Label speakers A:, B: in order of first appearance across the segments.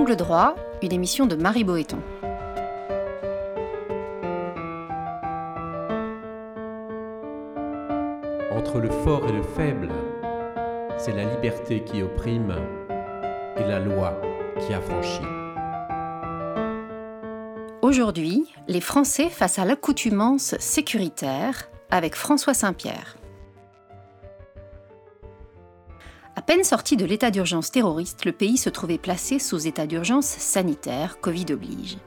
A: Angle droit, une émission de Marie Boéton.
B: Entre le fort et le faible, c'est la liberté qui opprime et la loi qui affranchit.
A: Aujourd'hui, les Français face à l'accoutumance sécuritaire avec François Saint-Pierre. À peine sorti de l'état d'urgence terroriste, le pays se trouvait placé sous état d'urgence sanitaire, Covid oblige.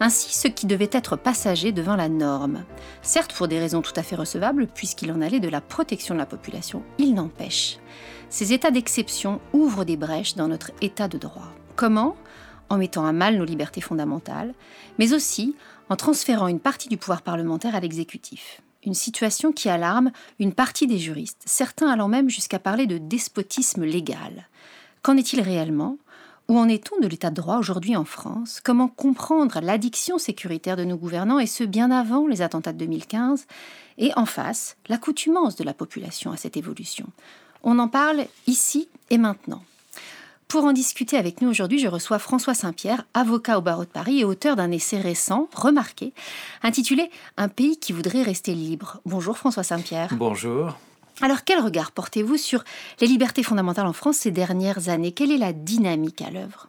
A: Ainsi, ce qui devait être passager devant la norme. Certes, pour des raisons tout à fait recevables, puisqu'il en allait de la protection de la population, il n'empêche. Ces états d'exception ouvrent des brèches dans notre état de droit. Comment? En mettant à mal nos libertés fondamentales, mais aussi en transférant une partie du pouvoir parlementaire à l'exécutif une situation qui alarme une partie des juristes, certains allant même jusqu'à parler de despotisme légal. Qu'en est-il réellement? Où en est-on de l'état de droit aujourd'hui en France? Comment comprendre l'addiction sécuritaire de nos gouvernants, et ce bien avant les attentats de 2015 Et en face, l'accoutumance de la population à cette évolution? On en parle ici et maintenant. Pour en discuter avec nous aujourd'hui, je reçois François Saint-Pierre, avocat au barreau de Paris et auteur d'un essai récent, remarqué, intitulé Un pays qui voudrait rester libre. Bonjour François Saint-Pierre.
C: Bonjour.
A: Alors quel regard portez-vous sur les libertés fondamentales en France ces dernières années? Quelle est la dynamique à l'œuvre?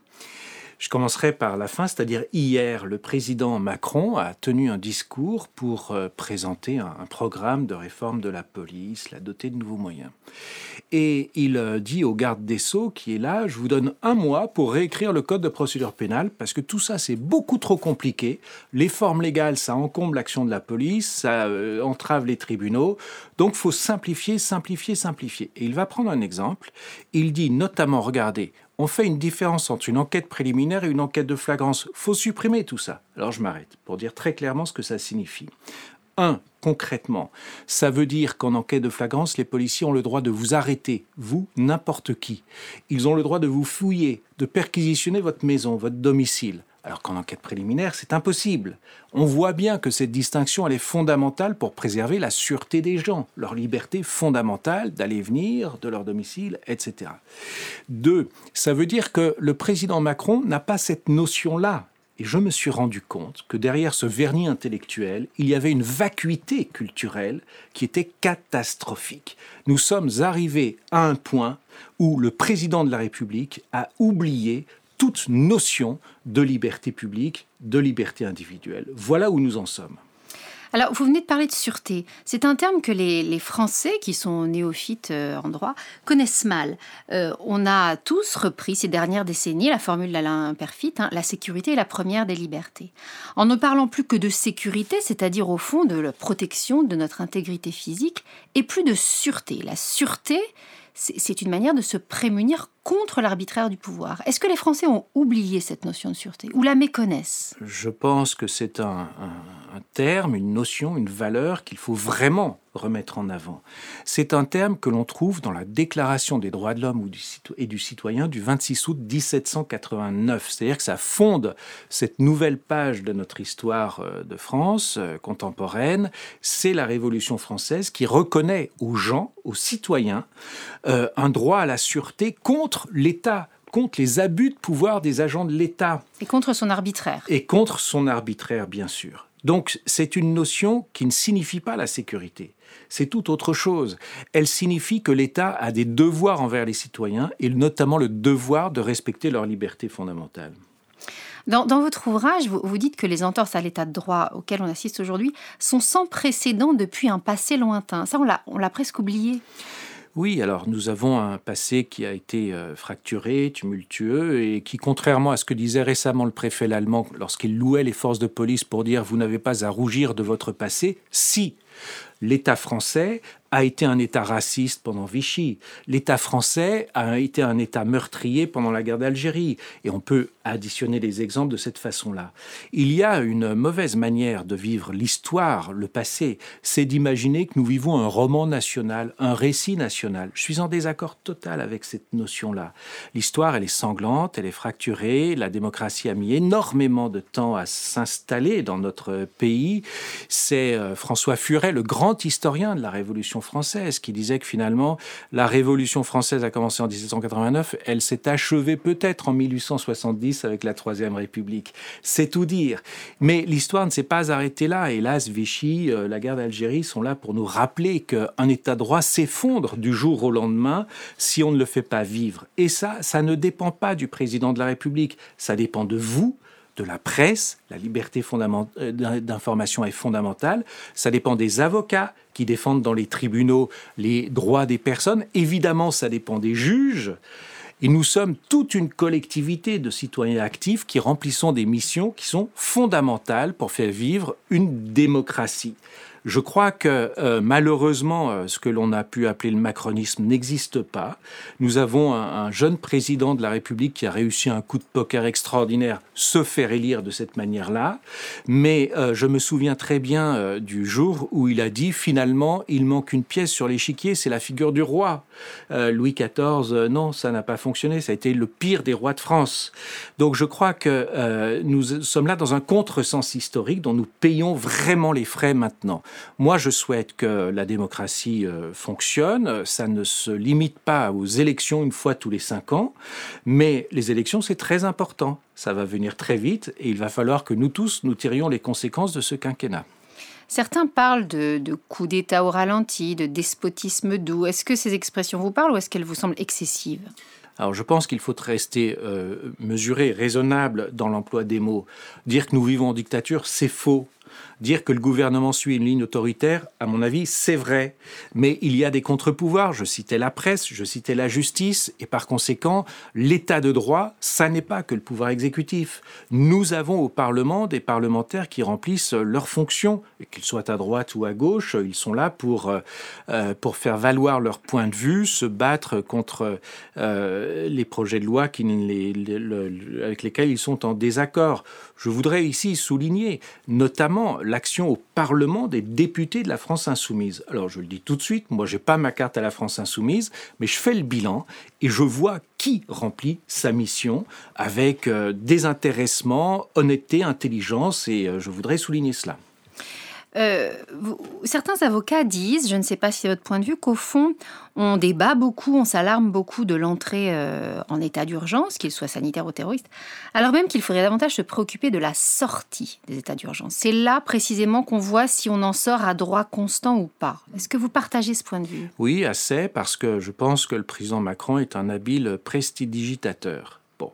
C: Je commencerai par la fin, c'est-à-dire hier, le président Macron a tenu un discours pour euh, présenter un, programme de réforme de la police, la doter de nouveaux moyens. Et il euh, dit au garde des Sceaux qui est là, je vous donne un mois pour réécrire le code de procédure pénale, parce que tout ça c'est beaucoup trop compliqué. Les formes légales, ça encombre l'action de la police, ça euh, entrave les tribunaux. Donc faut simplifier, simplifier, simplifier. Et il va prendre un exemple. Il dit notamment, regardez, on fait une différence entre une enquête préliminaire et une enquête de flagrance. Faut supprimer tout ça. Alors je m'arrête pour dire très clairement ce que ça signifie. Un, concrètement, ça veut dire qu'en enquête de flagrance, les policiers ont le droit de vous arrêter, vous, n'importe qui. Ils ont le droit de vous fouiller, de perquisitionner votre maison, votre domicile. Alors qu'en enquête préliminaire, c'est impossible. On voit bien que cette distinction, elle est fondamentale pour préserver la sûreté des gens, leur liberté fondamentale d'aller venir de leur domicile, etc. Deux, ça veut dire que le président Macron n'a pas cette notion-là. Et je me suis rendu compte que derrière ce vernis intellectuel, il y avait une vacuité culturelle qui était catastrophique. Nous sommes arrivés à un point où le président de la République a oublié toute notion de liberté publique, de liberté individuelle. Voilà où nous en sommes.
A: Alors, vous venez de parler de sûreté. C'est un terme que les, Français, qui sont néophytes euh, en droit, connaissent mal. Euh, on a tous repris ces dernières décennies la formule d'Alain Perfit, hein, la sécurité est la première des libertés. En ne parlant plus que de sécurité, c'est-à-dire au fond de la protection de notre intégrité physique, et plus de sûreté. La sûreté, c'est une manière de se prémunir contre l'arbitraire du pouvoir. Est-ce que les Français ont oublié cette notion de sûreté ou la méconnaissent?
C: Je pense que c'est un, terme, une notion, une valeur qu'il faut vraiment remettre en avant. C'est un terme que l'on trouve dans la Déclaration des droits de l'homme et du citoyen du 26 août 1789. C'est-à-dire que ça fonde cette nouvelle page de notre histoire euh, de France euh, contemporaine. C'est la Révolution française qui reconnaît aux gens, aux citoyens, euh, un droit à la sûreté contre l'État contre les abus de pouvoir des agents de l'État.
A: Et contre son arbitraire.
C: Et contre son arbitraire, bien sûr. Donc c'est une notion qui ne signifie pas la sécurité. C'est tout autre chose. Elle signifie que l'État a des devoirs envers les citoyens, et notamment le devoir de respecter leurs libertés fondamentales.
A: Dans, votre ouvrage, vous, vous, dites que les entorses à l'état de droit auxquelles on assiste aujourd'hui sont sans précédent depuis un passé lointain. Ça, on l'a presque oublié.
C: Oui, alors nous avons un passé qui a été euh, fracturé, tumultueux, et qui, contrairement à ce que disait récemment le préfet allemand lorsqu'il louait les forces de police pour dire vous n'avez pas à rougir de votre passé, si l'État français a été un État raciste pendant Vichy. L'État français a été un État meurtrier pendant la guerre d'Algérie. Et on peut additionner les exemples de cette façon-là. Il y a une mauvaise manière de vivre l'histoire, le passé, c'est d'imaginer que nous vivons un roman national, un récit national. Je suis en désaccord total avec cette notion-là. L'histoire, elle est sanglante, elle est fracturée, la démocratie a mis énormément de temps à s'installer dans notre pays. C'est euh, François Furet, le grand grand historien de la Révolution française, qui disait que finalement, la Révolution française a commencé en 1789, elle s'est achevée peut-être en 1870 avec la Troisième République. C'est tout dire. Mais l'histoire ne s'est pas arrêtée là. Hélas, Vichy, euh, la guerre d'Algérie sont là pour nous rappeler qu'un État de droit s'effondre du jour au lendemain si on ne le fait pas vivre. Et ça, ça ne dépend pas du président de la République, ça dépend de vous, de la presse, la liberté euh, d'information est fondamentale, ça dépend des avocats qui défendent dans les tribunaux les droits des personnes, évidemment ça dépend des juges, et nous sommes toute une collectivité de citoyens actifs qui remplissons des missions qui sont fondamentales pour faire vivre une démocratie. Je crois que euh, malheureusement, euh, ce que l'on a pu appeler le macronisme n'existe pas. Nous avons un, jeune président de la République qui a réussi un coup de poker extraordinaire, se faire élire de cette manière-là. Mais euh, je me souviens très bien du jour où il a dit finalement, il manque une pièce sur l'échiquier, c'est la figure du roi. Louis XIV, non, ça n'a pas fonctionné. Ça a été le pire des rois de France. Donc je crois que nous sommes là dans un contresens historique dont nous payons vraiment les frais maintenant. Moi, je souhaite que la démocratie euh, fonctionne. Ça ne se limite pas aux élections une fois tous les cinq ans, mais les élections, c'est très important. Ça va venir très vite et il va falloir que nous tous, nous tirions les conséquences de ce quinquennat.
A: Certains parlent de, de coup d'État au ralenti, de despotisme doux. Est-ce que ces expressions vous parlent ou est-ce qu'elles vous semblent excessives?
C: Alors je pense qu'il faut rester euh, mesuré, raisonnable dans l'emploi des mots. Dire que nous vivons en dictature, c'est faux. Dire que le gouvernement suit une ligne autoritaire, à mon avis, c'est vrai. Mais il y a des contre-pouvoirs. Je citais la presse, je citais la justice, et par conséquent, l'état de droit, ça n'est pas que le pouvoir exécutif. Nous avons au Parlement des parlementaires qui remplissent leurs fonctions, qu'ils soient à droite ou à gauche, ils sont là pour, euh, euh, pour faire valoir leur point de vue, se battre contre euh, les projets de loi avec lesquels ils sont en désaccord. Je voudrais ici souligner notamment l'action au Parlement des députés de la France insoumise. Alors je le dis tout de suite, moi j'ai pas ma carte à la France insoumise, mais je fais le bilan et je vois qui remplit sa mission avec euh, désintéressement, honnêteté, intelligence et euh, je voudrais souligner cela.
A: Euh, certains avocats disent, je ne sais pas si c'est votre point de vue, qu'au fond, on débat beaucoup, on s'alarme beaucoup de l'entrée euh, en état d'urgence, qu'il soit sanitaire ou terroriste, alors même qu'il faudrait davantage se préoccuper de la sortie des états d'urgence. C'est là précisément qu'on voit si on en sort à droit constant ou pas. Est-ce que vous partagez ce point de vue?
C: Oui, assez, parce que je pense que le président Macron est un habile prestidigitateur. Bon.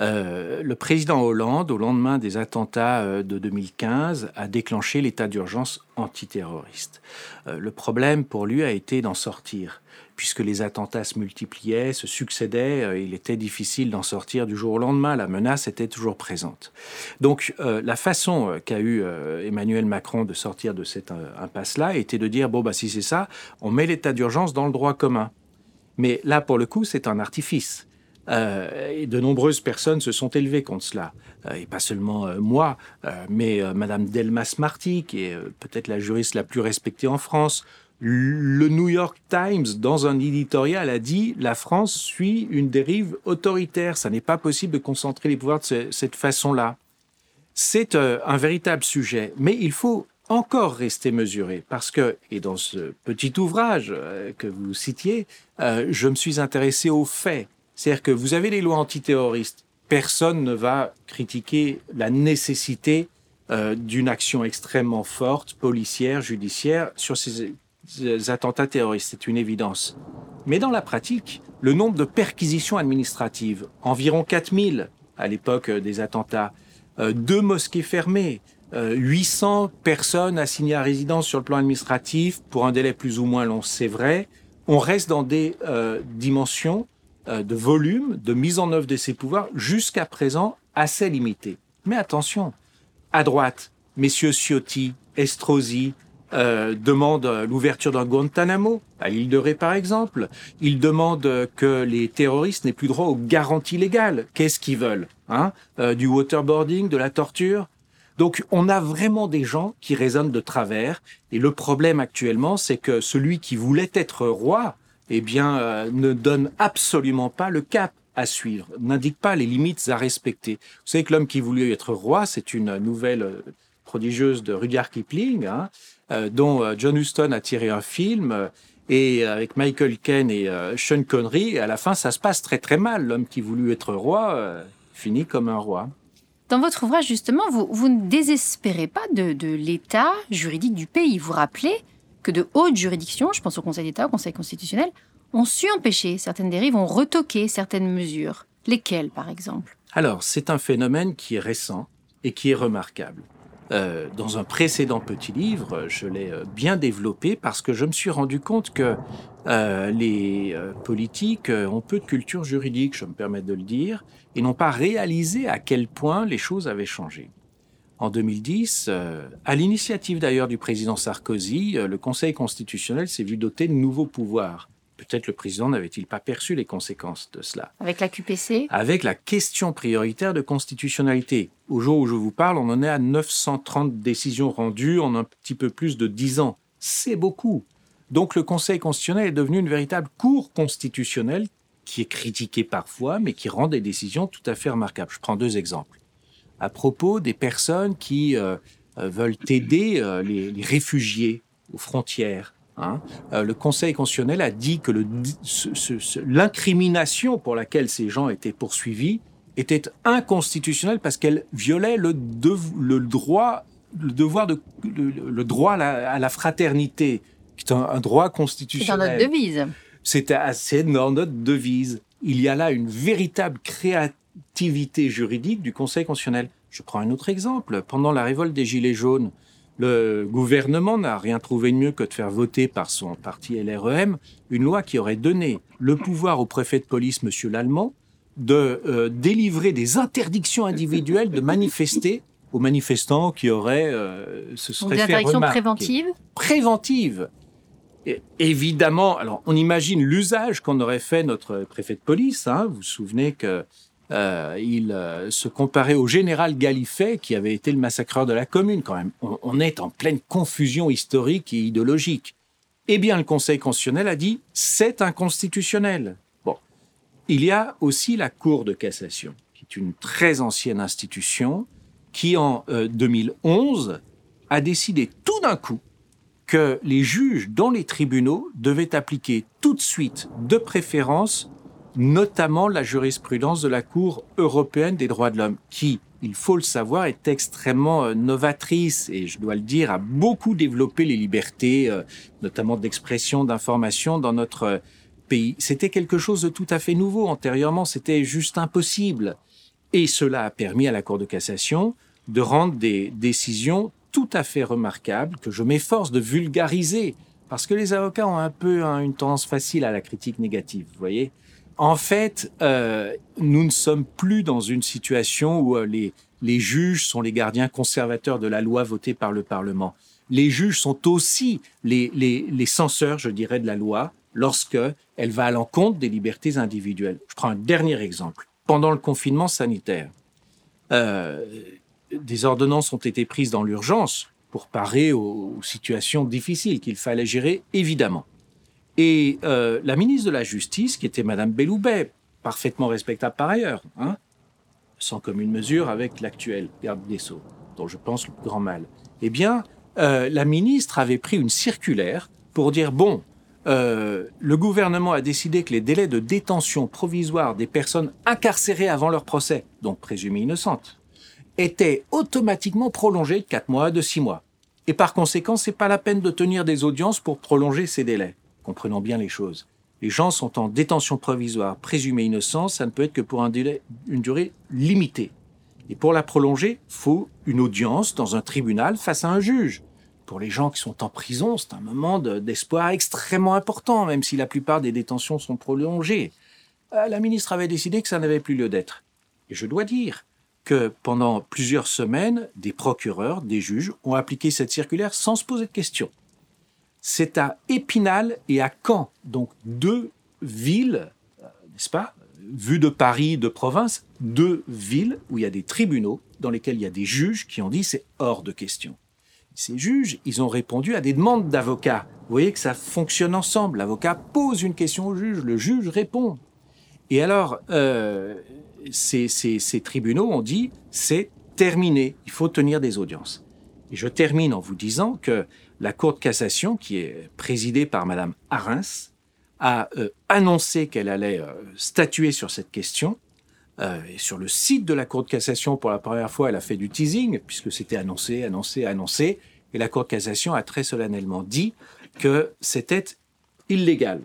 C: Euh, le président Hollande, au lendemain des attentats euh, de 2015, a déclenché l'état d'urgence antiterroriste. Euh, le problème pour lui a été d'en sortir. Puisque les attentats se multipliaient, se succédaient, il était difficile d'en sortir du jour au lendemain. La menace était toujours présente. Donc, la façon qu'a eu Emmanuel Macron de sortir de cette impasse-là était de dire bon, bah, si c'est ça, on met l'état d'urgence dans le droit commun. Mais là, pour le coup, c'est un artifice. Euh, de nombreuses personnes se sont élevées contre cela. Euh, et pas seulement euh, moi, mais Madame Delmas Marty, qui est peut-être la juriste la plus respectée en France. Le New York Times, dans un éditorial, a dit la France suit une dérive autoritaire. Ça n'est pas possible de concentrer les pouvoirs de cette façon-là. C'est un véritable sujet, mais il faut encore rester mesuré parce que, et dans ce petit ouvrage que vous citiez, je me suis intéressé aux faits. C'est-à-dire que vous avez les lois antiterroristes. Personne ne va critiquer la nécessité euh, d'une action extrêmement forte, policière, judiciaire, sur ces, attentats terroristes. C'est une évidence. Mais dans la pratique, le nombre de perquisitions administratives, environ 4000 à l'époque des attentats, euh, deux mosquées fermées, 800 euh, personnes assignées à résidence sur le plan administratif pour un délai plus ou moins long, c'est vrai. On reste dans des dimensions euh, de volume, de mise en œuvre de ses pouvoirs, jusqu'à présent assez limité. Mais attention, à droite, messieurs Ciotti, Estrosi, euh, demandent l'ouverture d'un Guantanamo, à l'île de Ré par exemple. Ils demandent que les terroristes n'aient plus droit aux garanties légales. Qu'est-ce qu'ils veulent hein euh, Du waterboarding, de la torture? Donc on a vraiment des gens qui raisonnent de travers. Et le problème actuellement, c'est que celui qui voulait être roi, eh bien, euh, ne donne absolument pas le cap à suivre, n'indique pas les limites à respecter. Vous savez que l'homme qui voulut être roi, c'est une nouvelle euh, prodigieuse de Rudyard Kipling, hein, euh, dont John Huston a tiré un film, et avec Michael Caine et Sean Connery, à la fin, ça se passe très très mal. L'homme qui voulut être roi finit comme un roi.
A: Dans votre ouvrage, justement, vous, vous ne désespérez pas de, de l'état juridique du pays. Vous rappelez que de hautes juridictions, je pense au Conseil d'État, au Conseil constitutionnel, ont su empêcher certaines dérives, ont retoqué certaines mesures. Lesquelles, par exemple?
C: Alors, c'est un phénomène qui est récent et qui est remarquable. Euh, dans un précédent petit livre, je l'ai euh, bien développé parce que je me suis rendu compte que euh, les politiques ont peu de culture juridique, je me permets de le dire, et n'ont pas réalisé à quel point les choses avaient changé. En 2010, à l'initiative d'ailleurs du président Sarkozy, le Conseil constitutionnel s'est vu doté de nouveaux pouvoirs Peut-être le président n'avait-il pas perçu les conséquences de cela.
A: Avec la QPC
C: Avec la question prioritaire de constitutionnalité. Au jour où je vous parle, on en est à 930 décisions rendues en un petit peu plus de 10 ans. C'est beaucoup. Donc le Conseil constitutionnel est devenu une véritable cour constitutionnelle qui est critiquée parfois, mais qui rend des décisions tout à fait remarquables. Je prends deux exemples. À propos des personnes qui euh, euh, veulent aider euh, les réfugiés aux frontières, Hein. Euh, le Conseil constitutionnel a dit que l'incrimination pour laquelle ces gens étaient poursuivis était inconstitutionnelle parce qu'elle violait le, droit, le devoir de, le, droit à la, fraternité, qui est un, droit constitutionnel.
A: C'est dans notre devise.
C: C'est dans notre devise. Il y a là une véritable créativité juridique du Conseil constitutionnel. Je prends un autre exemple. Pendant la révolte des Gilets jaunes, le gouvernement n'a rien trouvé de mieux que de faire voter par son parti LREM une loi qui aurait donné le pouvoir au préfet de police, Monsieur Lallemand, de euh, délivrer des interdictions individuelles de manifester aux manifestants qui auraient euh, se seraient
A: Donc,
C: fait remarquer.
A: préventive
C: Préventive. évidemment, alors on imagine l'usage qu'en aurait fait notre préfet de police. Hein. Vous vous souvenez que euh, il euh, se comparait au général Gallifet, qui avait été le massacreur de la commune, quand même. On, est en pleine confusion historique et idéologique. Eh bien, le Conseil constitutionnel a dit c'est inconstitutionnel. Bon. Il y a aussi la Cour de cassation, qui est une très ancienne institution, qui en 2011 euh, a décidé tout d'un coup que les juges dans les tribunaux devaient appliquer tout de suite, de préférence, notamment la jurisprudence de la Cour européenne des droits de l'homme, qui, il faut le savoir, est extrêmement euh, novatrice et, je dois le dire, a beaucoup développé les libertés, euh, notamment d'expression, d'information dans notre euh, pays. C'était quelque chose de tout à fait nouveau. Antérieurement, c'était juste impossible. Et cela a permis à la Cour de cassation de rendre des décisions tout à fait remarquables que je m'efforce de vulgariser parce que les avocats ont un peu hein, une tendance facile à la critique négative, vous voyez. En fait, euh, nous ne sommes plus dans une situation où euh, les, juges sont les gardiens conservateurs de la loi votée par le Parlement. Les juges sont aussi les, censeurs, je dirais, de la loi lorsque elle va à l'encontre des libertés individuelles. Je prends un dernier exemple. Pendant le confinement sanitaire, euh, des ordonnances ont été prises dans l'urgence pour parer aux situations difficiles qu'il fallait gérer, évidemment. Et euh, la ministre de la Justice, qui était Madame Belloubet, parfaitement respectable par ailleurs, hein, sans commune mesure avec l'actuel garde des Sceaux, dont je pense le grand mal, eh bien, euh, la ministre avait pris une circulaire pour dire, bon, euh, le gouvernement a décidé que les délais de détention provisoire des personnes incarcérées avant leur procès, donc présumées innocentes, étaient automatiquement prolongés de 4 mois à de 6 mois. Et par conséquent, c'est pas la peine de tenir des audiences pour prolonger ces délais. Comprenons bien les choses. Les gens sont en détention provisoire, présumés innocents, ça ne peut être que pour une durée limitée. Et pour la prolonger, faut une audience dans un tribunal face à un juge. Pour les gens qui sont en prison, c'est un moment d'espoir extrêmement important, même si la plupart des détentions sont prolongées. Euh, la ministre avait décidé que ça n'avait plus lieu d'être. Et je dois dire que pendant plusieurs semaines, des procureurs, des juges ont appliqué cette circulaire sans se poser de questions c'est à Épinal et à Caen, donc deux villes, euh, n'est-ce pas, vu de Paris, de province, deux villes où il y a des tribunaux dans lesquels il y a des juges qui ont dit c'est hors de question. Ces juges, ils ont répondu à des demandes d'avocats. Vous voyez que ça fonctionne ensemble. L'avocat pose une question au juge, le juge répond. Et alors, euh, ces tribunaux ont dit c'est terminé, il faut tenir des audiences. Et je termine en vous disant que la Cour de cassation, qui est présidée par Madame Arens, a euh, annoncé qu'elle allait euh, statuer sur cette question. Euh, et sur le site de la Cour de cassation, pour la première fois, elle a fait du teasing, puisque c'était annoncé, annoncé, annoncé. Et la Cour de cassation a très solennellement dit que c'était illégal.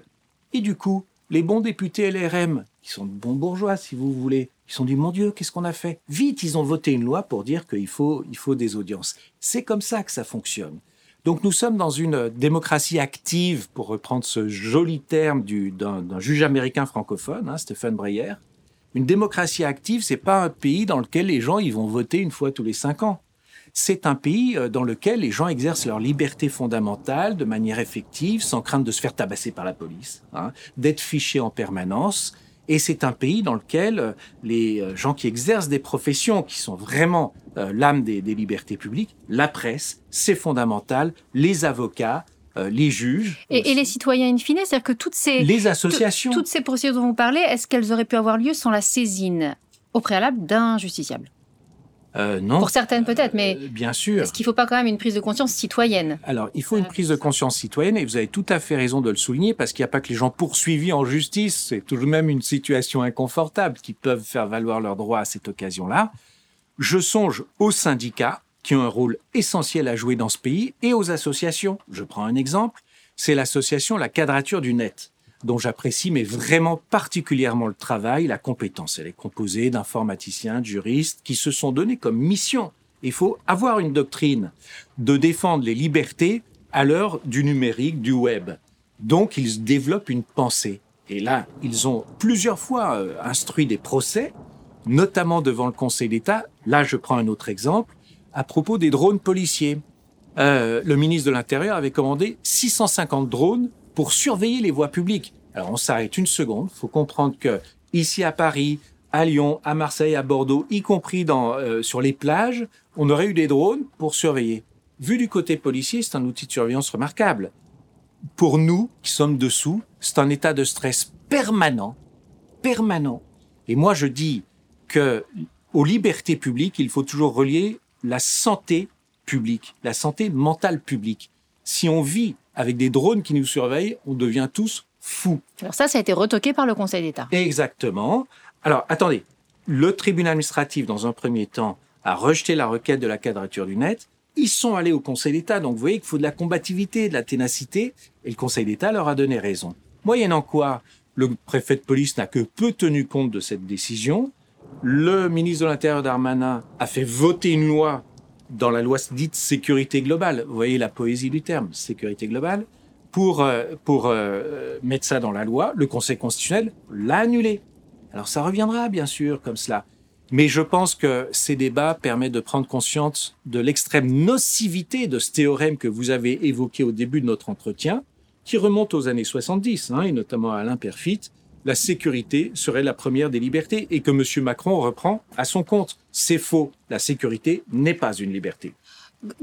C: Et du coup, les bons députés LRM, qui sont de bons bourgeois, si vous voulez, ils sont dit, mon Dieu, qu'est-ce qu'on a fait? Vite, ils ont voté une loi pour dire qu'il faut, il faut des audiences. C'est comme ça que ça fonctionne. Donc nous sommes dans une démocratie active, pour reprendre ce joli terme d'un juge américain francophone, hein, Stéphane Breyer. Une démocratie active, c'est pas un pays dans lequel les gens ils vont voter une fois tous les cinq ans. C'est un pays euh, dans lequel les gens exercent leur liberté fondamentale de manière effective, sans crainte de se faire tabasser par la police, hein, d'être fichés en permanence. Et c'est un pays dans lequel euh, les euh, gens qui exercent des professions qui sont vraiment l'âme des, libertés publiques, la presse, c'est fondamental, les avocats, les juges.
A: Et, les citoyens in fine, c'est-à-dire que toutes ces...
C: Les associations.
A: Toutes ces procédures dont vous parlez, est-ce qu'elles auraient pu avoir lieu sans la saisine au préalable d'un justiciable?
C: Euh, non.
A: Pour certaines peut-être, mais
C: euh, bien sûr.
A: Est-ce qu'il ne faut pas quand même une prise de conscience citoyenne?
C: Alors, il faut une prise de conscience citoyenne et vous avez tout à fait raison de le souligner parce qu'il n'y a pas que les gens poursuivis en justice, c'est tout de même une situation inconfortable qui peuvent faire valoir leurs droits à cette occasion-là. Je songe aux syndicats qui ont un rôle essentiel à jouer dans ce pays et aux associations. Je prends un exemple, c'est l'association La Quadrature du Net dont j'apprécie mais vraiment particulièrement le travail, la compétence. Elle est composée d'informaticiens, de juristes qui se sont donnés comme mission. Il faut avoir une doctrine de défendre les libertés à l'heure du numérique, du web. Donc ils développent une pensée. Et là, ils ont plusieurs fois euh, instruit des procès, notamment devant le Conseil d'État. Là, je prends un autre exemple, à propos des drones policiers. Euh, le ministre de l'Intérieur avait commandé 650 drones pour surveiller les voies publiques. Alors on s'arrête une seconde, faut comprendre que ici à Paris, à Lyon, à Marseille, à Bordeaux, y compris dans, euh, sur les plages, on aurait eu des drones pour surveiller. Vu du côté policier, c'est un outil de surveillance remarquable. Pour nous, qui sommes dessous, c'est un état de stress permanent, permanent. Et moi, je dis que aux libertés publiques, il faut toujours relier la santé publique, la santé mentale publique. Si on vit avec des drones qui nous surveillent, on devient tous fous.
A: Alors ça, ça a été retoqué par le Conseil d'État.
C: Exactement. Alors attendez, le tribunal administratif, dans un premier temps, a rejeté la requête de la quadrature du net. Ils sont allés au Conseil d'État, donc vous voyez qu'il faut de la combativité, de la ténacité, et le Conseil d'État leur a donné raison. Moyennant quoi, le préfet de police n'a que peu tenu compte de cette décision. Le ministre de l'Intérieur Darmanin a fait voter une loi dans la loi dite sécurité globale. Vous voyez la poésie du terme, sécurité globale. Pour, euh, pour euh, mettre ça dans la loi, le Conseil constitutionnel l'a annulé. Alors ça reviendra bien sûr comme cela. Mais je pense que ces débats permettent de prendre conscience de l'extrême nocivité de ce théorème que vous avez évoqué au début de notre entretien, qui remonte aux années 70, hein, et notamment à Alain Perfit, la sécurité serait la première des libertés et que M. Macron reprend à son compte. C'est faux. La sécurité n'est pas une liberté.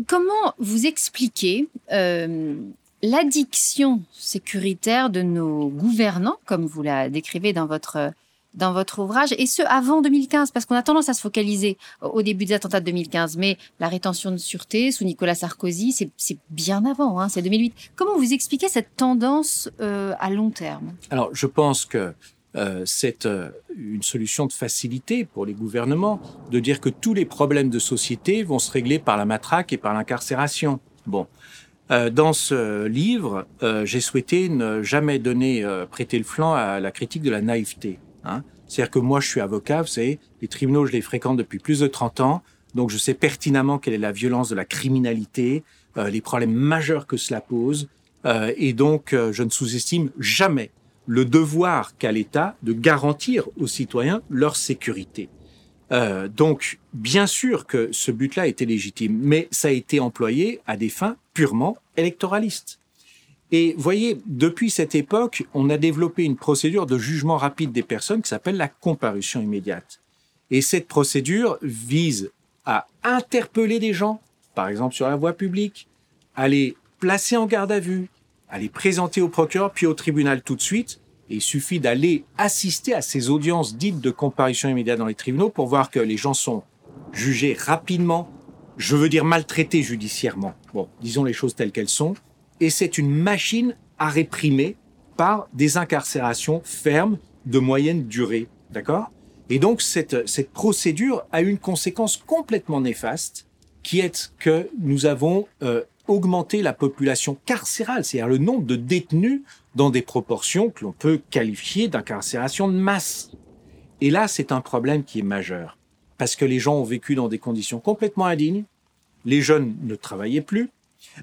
A: Comment vous expliquez euh, l'addiction sécuritaire de nos gouvernants, comme vous la décrivez dans votre dans votre ouvrage, et ce avant 2015, parce qu'on a tendance à se focaliser au début des attentats de 2015, mais la rétention de sûreté sous Nicolas Sarkozy, c'est bien avant, hein, c'est 2008. Comment vous expliquez cette tendance euh, à long terme?
C: Alors, je pense que euh, c'est euh, une solution de facilité pour les gouvernements de dire que tous les problèmes de société vont se régler par la matraque et par l'incarcération. Bon. dans ce livre, j'ai souhaité ne jamais donner, prêter le flanc à la critique de la naïveté. Hein. C'est-à-dire que moi, je suis avocat, vous savez, les tribunaux, je les fréquente depuis plus de 30 ans, donc je sais pertinemment quelle est la violence de la criminalité, euh, les problèmes majeurs que cela pose, euh, et donc euh, je ne sous-estime jamais le devoir qu'a l'État de garantir aux citoyens leur sécurité. donc, bien sûr que ce but-là était légitime, mais ça a été employé à des fins purement électoralistes. Et voyez, depuis cette époque, on a développé une procédure de jugement rapide des personnes qui s'appelle la comparution immédiate. Et cette procédure vise à interpeller des gens, par exemple sur la voie publique, à les placer en garde à vue, à les présenter au procureur, puis au tribunal tout de suite. Et il suffit d'aller assister à ces audiences dites de comparution immédiate dans les tribunaux pour voir que les gens sont jugés rapidement, je veux dire maltraité judiciairement. Bon, disons les choses telles qu'elles sont. Et c'est une machine à réprimer par des incarcérations fermes de moyenne durée. D'accord? Et donc, cette, cette procédure a une conséquence complètement néfaste, qui est que nous avons euh, augmenté la population carcérale, c'est-à-dire le nombre de détenus dans des proportions que l'on peut qualifier d'incarcération de masse. Et là, c'est un problème qui est majeur, parce que les gens ont vécu dans des conditions complètement indignes, les jeunes ne travaillaient plus,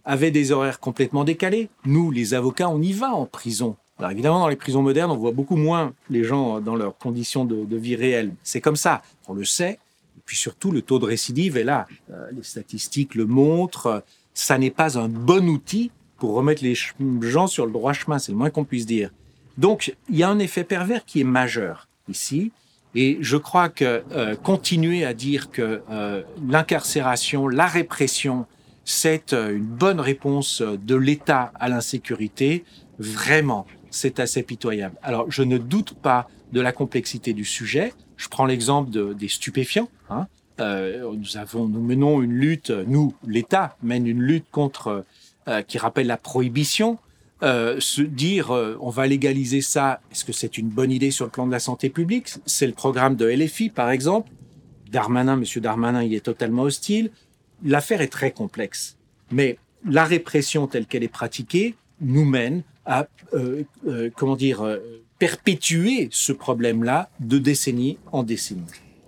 C: avaient des horaires complètement décalés. Nous, les avocats, on y va en prison. Alors évidemment, dans les prisons modernes, on voit beaucoup moins les gens dans leurs conditions de, vie réelles. C'est comme ça, on le sait. Et puis surtout, le taux de récidive est là. Euh, les statistiques le montrent. Ça n'est pas un bon outil pour remettre les gens sur le droit chemin, c'est le moins qu'on puisse dire. Donc, il y a un effet pervers qui est majeur ici. Et je crois que euh, continuer à dire que euh, l'incarcération, la répression, c'est euh, une bonne réponse de l'État à l'insécurité, vraiment, c'est assez pitoyable. Alors, je ne doute pas de la complexité du sujet. Je prends l'exemple de, des stupéfiants. Hein. nous avons, nous menons une lutte, nous, l'État mène une lutte contre euh, qui rappelle la prohibition. Euh, se dire euh, on va légaliser ça, est-ce que c'est une bonne idée sur le plan de la santé publique? C'est le programme de LFI par exemple. Darmanin, Monsieur Darmanin, il est totalement hostile. L'affaire est très complexe, mais la répression telle qu'elle est pratiquée nous mène à comment dire perpétuer ce problème-là de décennie en décennie.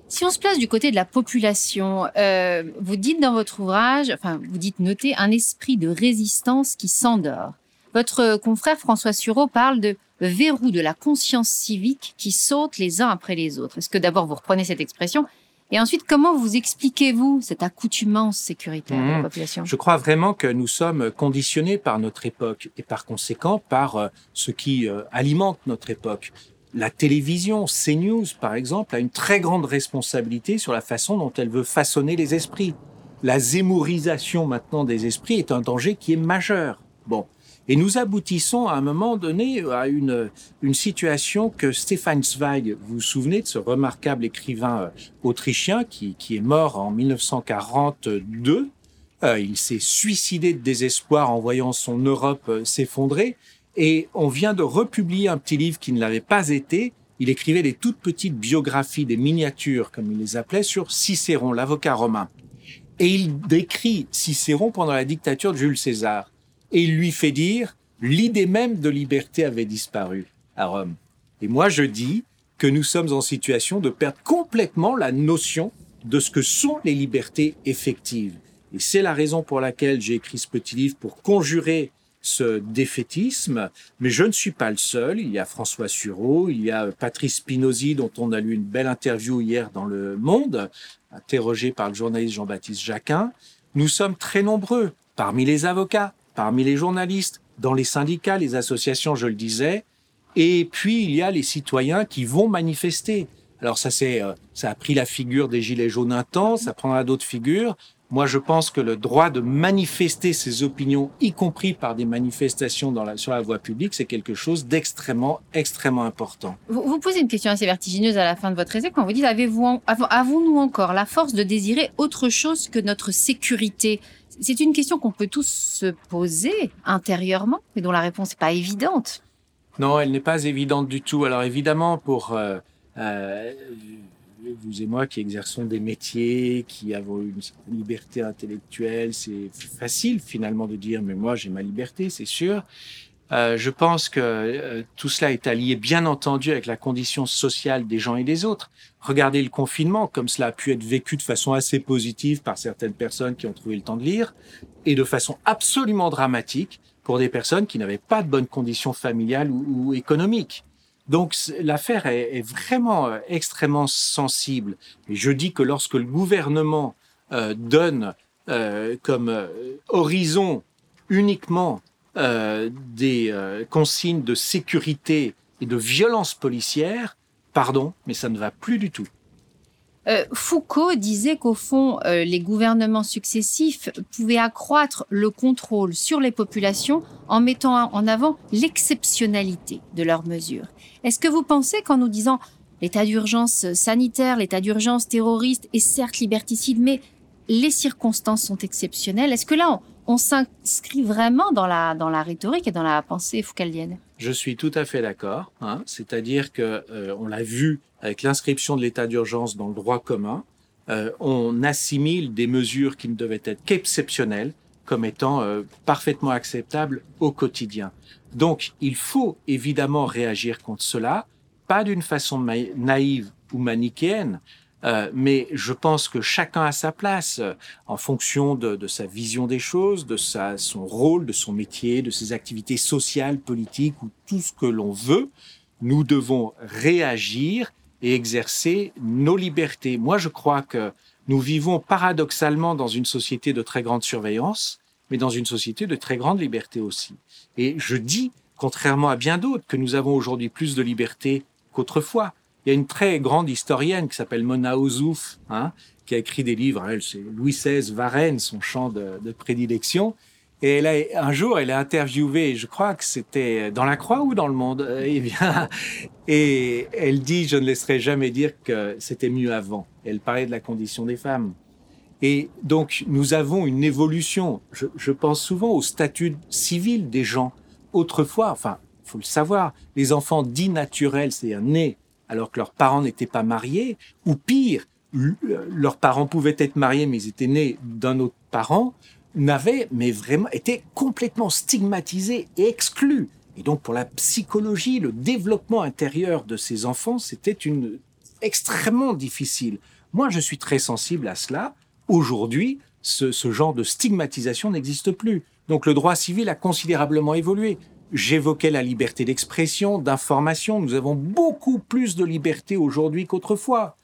A: Si on se place du côté de la population, euh, vous dites dans votre ouvrage, enfin, vous dites noter un esprit de résistance qui s'endort. Votre confrère François Sureau parle de verrou de la conscience civique qui saute les uns après les autres. Est-ce que d'abord vous reprenez cette expression et ensuite, comment vous expliquez-vous cette accoutumance sécuritaire de la mmh. population?
C: Je crois vraiment que nous sommes conditionnés par notre époque et par conséquent par euh, ce qui euh, alimente notre époque la télévision, CNews par exemple, a une très grande responsabilité sur la façon dont elle veut façonner les esprits. La zémorisation maintenant des esprits est un danger qui est majeur. Bon. Et nous aboutissons à un moment donné à une, situation que Stefan Zweig, vous vous souvenez de ce remarquable écrivain euh, autrichien qui, qui est mort en 1942. Euh, il s'est suicidé de désespoir en voyant son Europe euh, s'effondrer. Et on vient de republier un petit livre qui ne l'avait pas été. Il écrivait des toutes petites biographies, des miniatures, comme il les appelait, sur Cicéron, l'avocat romain. Et il décrit Cicéron pendant la dictature de Jules César. Et il lui fait dire, l'idée même de liberté avait disparu à Rome. Et moi, je dis que nous sommes en situation de perdre complètement la notion de ce que sont les libertés effectives. Et c'est la raison pour laquelle j'ai écrit ce petit livre pour conjurer ce défaitisme, mais je ne suis pas le seul. Il y a François Sureau, il y a Patrice Spinozzi, dont on a lu une belle interview hier dans Le Monde, interrogé par le journaliste Jean-Baptiste Jacquin. Nous sommes très nombreux, parmi les avocats, parmi les journalistes, dans les syndicats, les associations, je le disais, et puis il y a les citoyens qui vont manifester. Alors ça c'est, euh, ça a pris la figure des gilets jaunes un temps, ça prendra d'autres figures. Moi, je pense que le droit de manifester ses opinions, y compris par des manifestations sur la voie publique, c'est quelque chose d'extrêmement, extrêmement important.
A: Vous, posez une question assez vertigineuse à la fin de votre essai quand vous dites avons-nous encore la force de désirer autre chose que notre sécurité? C'est une question qu'on peut tous se poser intérieurement, mais dont la réponse n'est pas évidente.
C: Non, elle n'est pas évidente du tout. Alors évidemment, pour euh, euh, vous et moi qui exerçons des métiers, qui avons une liberté intellectuelle, c'est facile finalement de dire mais moi j'ai ma liberté, c'est sûr. Euh, je pense que euh, tout cela est allié bien entendu avec la condition sociale des gens et des autres. Regardez le confinement, comme cela a pu être vécu de façon assez positive par certaines personnes qui ont trouvé le temps de lire, et de façon absolument dramatique pour des personnes qui n'avaient pas de bonnes conditions familiales ou, économiques. Donc l'affaire est, vraiment euh, extrêmement sensible. Et je dis que lorsque le gouvernement euh, donne comme horizon uniquement des consignes de sécurité et de violence policière, pardon, mais ça ne va plus du tout.
A: Euh, Foucault disait qu'au fond, euh, les gouvernements successifs pouvaient accroître le contrôle sur les populations en mettant en avant l'exceptionnalité de leurs mesures. Est-ce que vous pensez qu'en nous disant l'état d'urgence sanitaire, l'état d'urgence terroriste est certes liberticide, mais les circonstances sont exceptionnelles. Est-ce que là, on, s'inscrit vraiment dans la, dans la rhétorique et dans la pensée foucaldienne
C: Je suis tout à fait d'accord. Hein. C'est-à-dire que euh, on l'a vu avec l'inscription de l'état d'urgence dans le droit commun. Euh, on assimile des mesures qui ne devaient être qu'exceptionnelles comme étant euh, parfaitement acceptables au quotidien. Donc, il faut évidemment réagir contre cela, pas d'une façon naïve ou manichéenne, euh, mais je pense que chacun a sa place euh, en fonction de, sa vision des choses, de sa, son rôle, de son métier, de ses activités sociales, politiques ou tout ce que l'on veut. Nous devons réagir et exercer nos libertés. Moi, je crois que nous vivons paradoxalement dans une société de très grande surveillance, mais dans une société de très grande liberté aussi. Et je dis, contrairement à bien d'autres, que nous avons aujourd'hui plus de liberté qu'autrefois. Y a une très grande historienne qui s'appelle Mona Ozouf, hein, qui a écrit des livres. Elle, c'est Louis XVI, Varennes, son champ de, prédilection. Et elle a, un jour, elle a interviewé, je crois que c'était dans La Croix ou dans Le Monde, euh, eh bien, et elle dit, je ne laisserai jamais dire que c'était mieux avant. Elle parlait de la condition des femmes. Et donc, nous avons une évolution. Je, je pense souvent au statut civil des gens. Autrefois, enfin, faut le savoir, les enfants dits naturels, c'est-à-dire nés alors que leurs parents n'étaient pas mariés, ou pire, leurs parents pouvaient être mariés mais ils étaient nés d'un autre parent, n'avaient mais vraiment été complètement stigmatisés et exclus. Et donc pour la psychologie, le développement intérieur de ces enfants, c'était une extrêmement difficile. Moi, je suis très sensible à cela. Aujourd'hui, ce genre de stigmatisation n'existe plus. Donc le droit civil a considérablement évolué. J'évoquais la liberté d'expression, d'information. Nous avons beaucoup plus de liberté aujourd'hui qu'autrefois.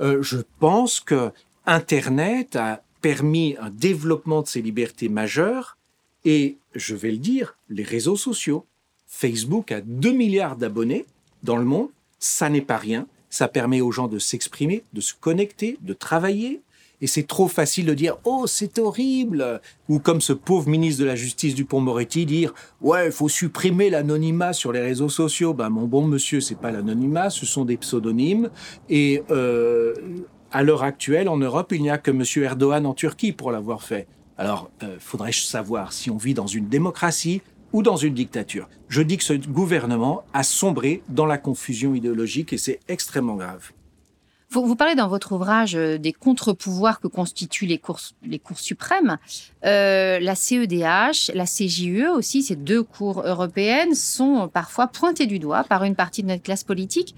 C: Euh, je pense que Internet a permis un développement de ces libertés majeures et, je vais le dire, les réseaux sociaux. Facebook a 2 milliards d'abonnés dans le monde. Ça n'est pas rien. Ça permet aux gens de s'exprimer, de se connecter, de travailler, et c'est trop facile de dire oh c'est horrible ou comme ce pauvre ministre de la Justice du Pont-Moretti dire ouais il faut supprimer l'anonymat sur les réseaux sociaux. Ben mon bon monsieur c'est pas l'anonymat, ce sont des pseudonymes et euh, à l'heure actuelle en Europe il n'y a que monsieur Erdogan en Turquie pour l'avoir fait. Alors euh, faudrait-je savoir si on vit dans une démocratie ou dans une dictature. Je dis que ce gouvernement a sombré dans la confusion idéologique et c'est extrêmement grave.
A: Vous, parlez dans votre ouvrage euh, des contre-pouvoirs que constituent les cours, les cours suprêmes. Euh, la CEDH, la CJUE aussi, ces deux cours européennes, sont parfois pointées du doigt par une partie de notre classe politique.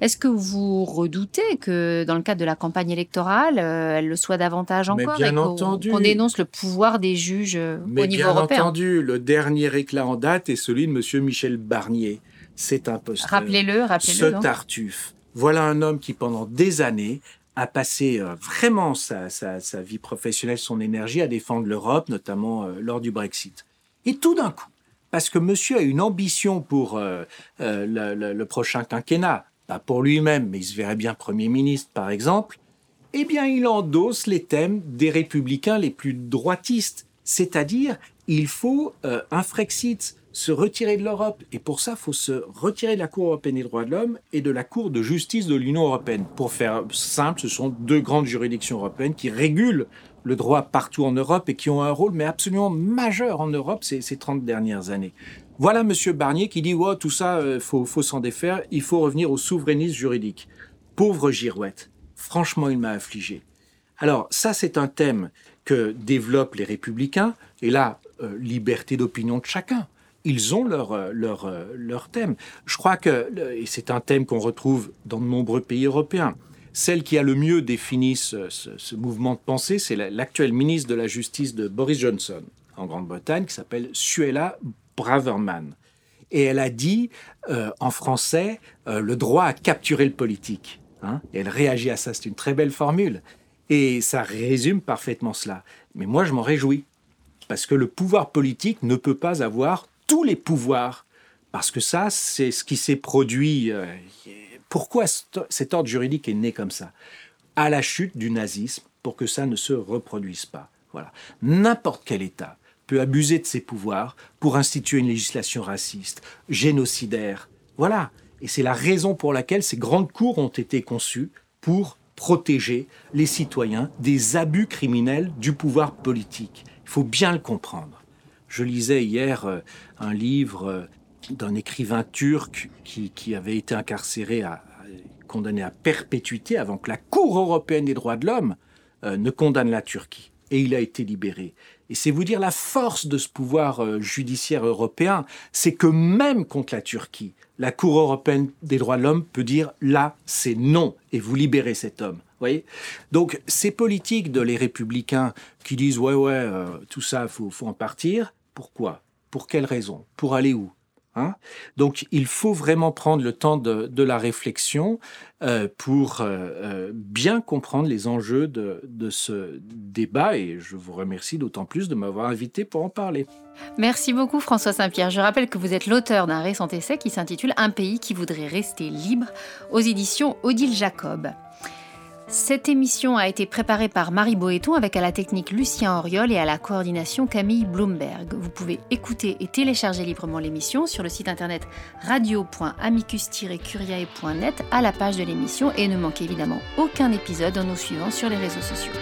A: Est-ce que vous redoutez que dans le cadre de la campagne électorale, euh, elle le soit davantage encore
C: bien entendu.
A: qu'on dénonce le pouvoir des juges au niveau européen
C: Bien entendu, le dernier éclat en date est celui de M. Michel Barnier. C'est un poste.
A: Rappelez-le, rappelez-le.
C: Ce Tartuffe voilà un homme qui, pendant des années, a passé euh, vraiment sa, vie professionnelle, son énergie à défendre l'Europe, notamment euh, lors du Brexit. Et tout d'un coup, parce que monsieur a une ambition pour euh, le, prochain quinquennat, pas pour lui-même, mais il se verrait bien Premier ministre, par exemple, eh bien, il endosse les thèmes des républicains les plus droitistes, c'est-à-dire il faut un Frexit, se retirer de l'Europe. Et pour ça, il faut se retirer de la Cour européenne des droits de l'homme et de la Cour de justice de l'Union européenne. Pour faire simple, ce sont deux grandes juridictions européennes qui régulent le droit partout en Europe et qui ont un rôle mais absolument majeur en Europe ces, ces 30 dernières années. Voilà Monsieur Barnier qui dit ouais, tout ça, euh, faut, faut s'en défaire, il faut revenir au souverainisme juridique. Pauvre girouette, franchement, il m'a affligé. Alors ça, c'est un thème que développent les républicains, et là, euh, liberté d'opinion de chacun ils ont leur, euh, leur, euh, leur thème. Je crois que, et c'est un thème qu'on retrouve dans de nombreux pays européens, celle qui a le mieux défini ce, ce, mouvement de pensée, c'est l'actuel ministre de la Justice de Boris Johnson en Grande-Bretagne, qui s'appelle Suella Braverman. Et elle a dit euh, en français le droit à capturer le politique. Hein. elle réagit à ça, c'est une très belle formule. Et ça résume parfaitement cela. Mais moi, je m'en réjouis. Parce que le pouvoir politique ne peut pas avoir tous les pouvoirs, parce que ça, c'est ce qui s'est produit. Euh, pourquoi cet ordre juridique est né comme ça? À la chute du nazisme, pour que ça ne se reproduise pas. Voilà. N'importe quel État peut abuser de ses pouvoirs pour instituer une législation raciste, génocidaire. Voilà. Et c'est la raison pour laquelle ces grandes cours ont été conçues pour protéger les citoyens des abus criminels du pouvoir politique. Il faut bien le comprendre. Je lisais hier euh, un livre euh, d'un écrivain turc qui, avait été incarcéré, condamné à perpétuité avant que la Cour européenne des droits de l'homme euh, ne condamne la Turquie. Et il a été libéré. Et c'est vous dire la force de ce pouvoir judiciaire européen, c'est que même contre la Turquie, la Cour européenne des droits de l'homme peut dire là, c'est non, et vous libérez cet homme. Voyez? Donc, ces politiques de les républicains qui disent ouais, ouais, tout ça, faut, faut en partir, pourquoi? Pour quelle raison? Pour aller où? Hein? Donc il faut vraiment prendre le temps de, la réflexion euh, pour euh, euh, bien comprendre les enjeux de, ce débat et je vous remercie d'autant plus de m'avoir invité pour en parler.
A: Merci beaucoup François Saint-Pierre. Je rappelle que vous êtes l'auteur d'un récent essai qui s'intitule Un pays qui voudrait rester libre aux éditions Odile Jacob. Cette émission a été préparée par Marie Boéton avec à la technique Lucien Auriol et à la coordination Camille Bloomberg. Vous pouvez écouter et télécharger librement l'émission sur le site internet radio.amicus-curiae.net à la page de l'émission et ne manquez évidemment aucun épisode en nous suivant sur les réseaux sociaux.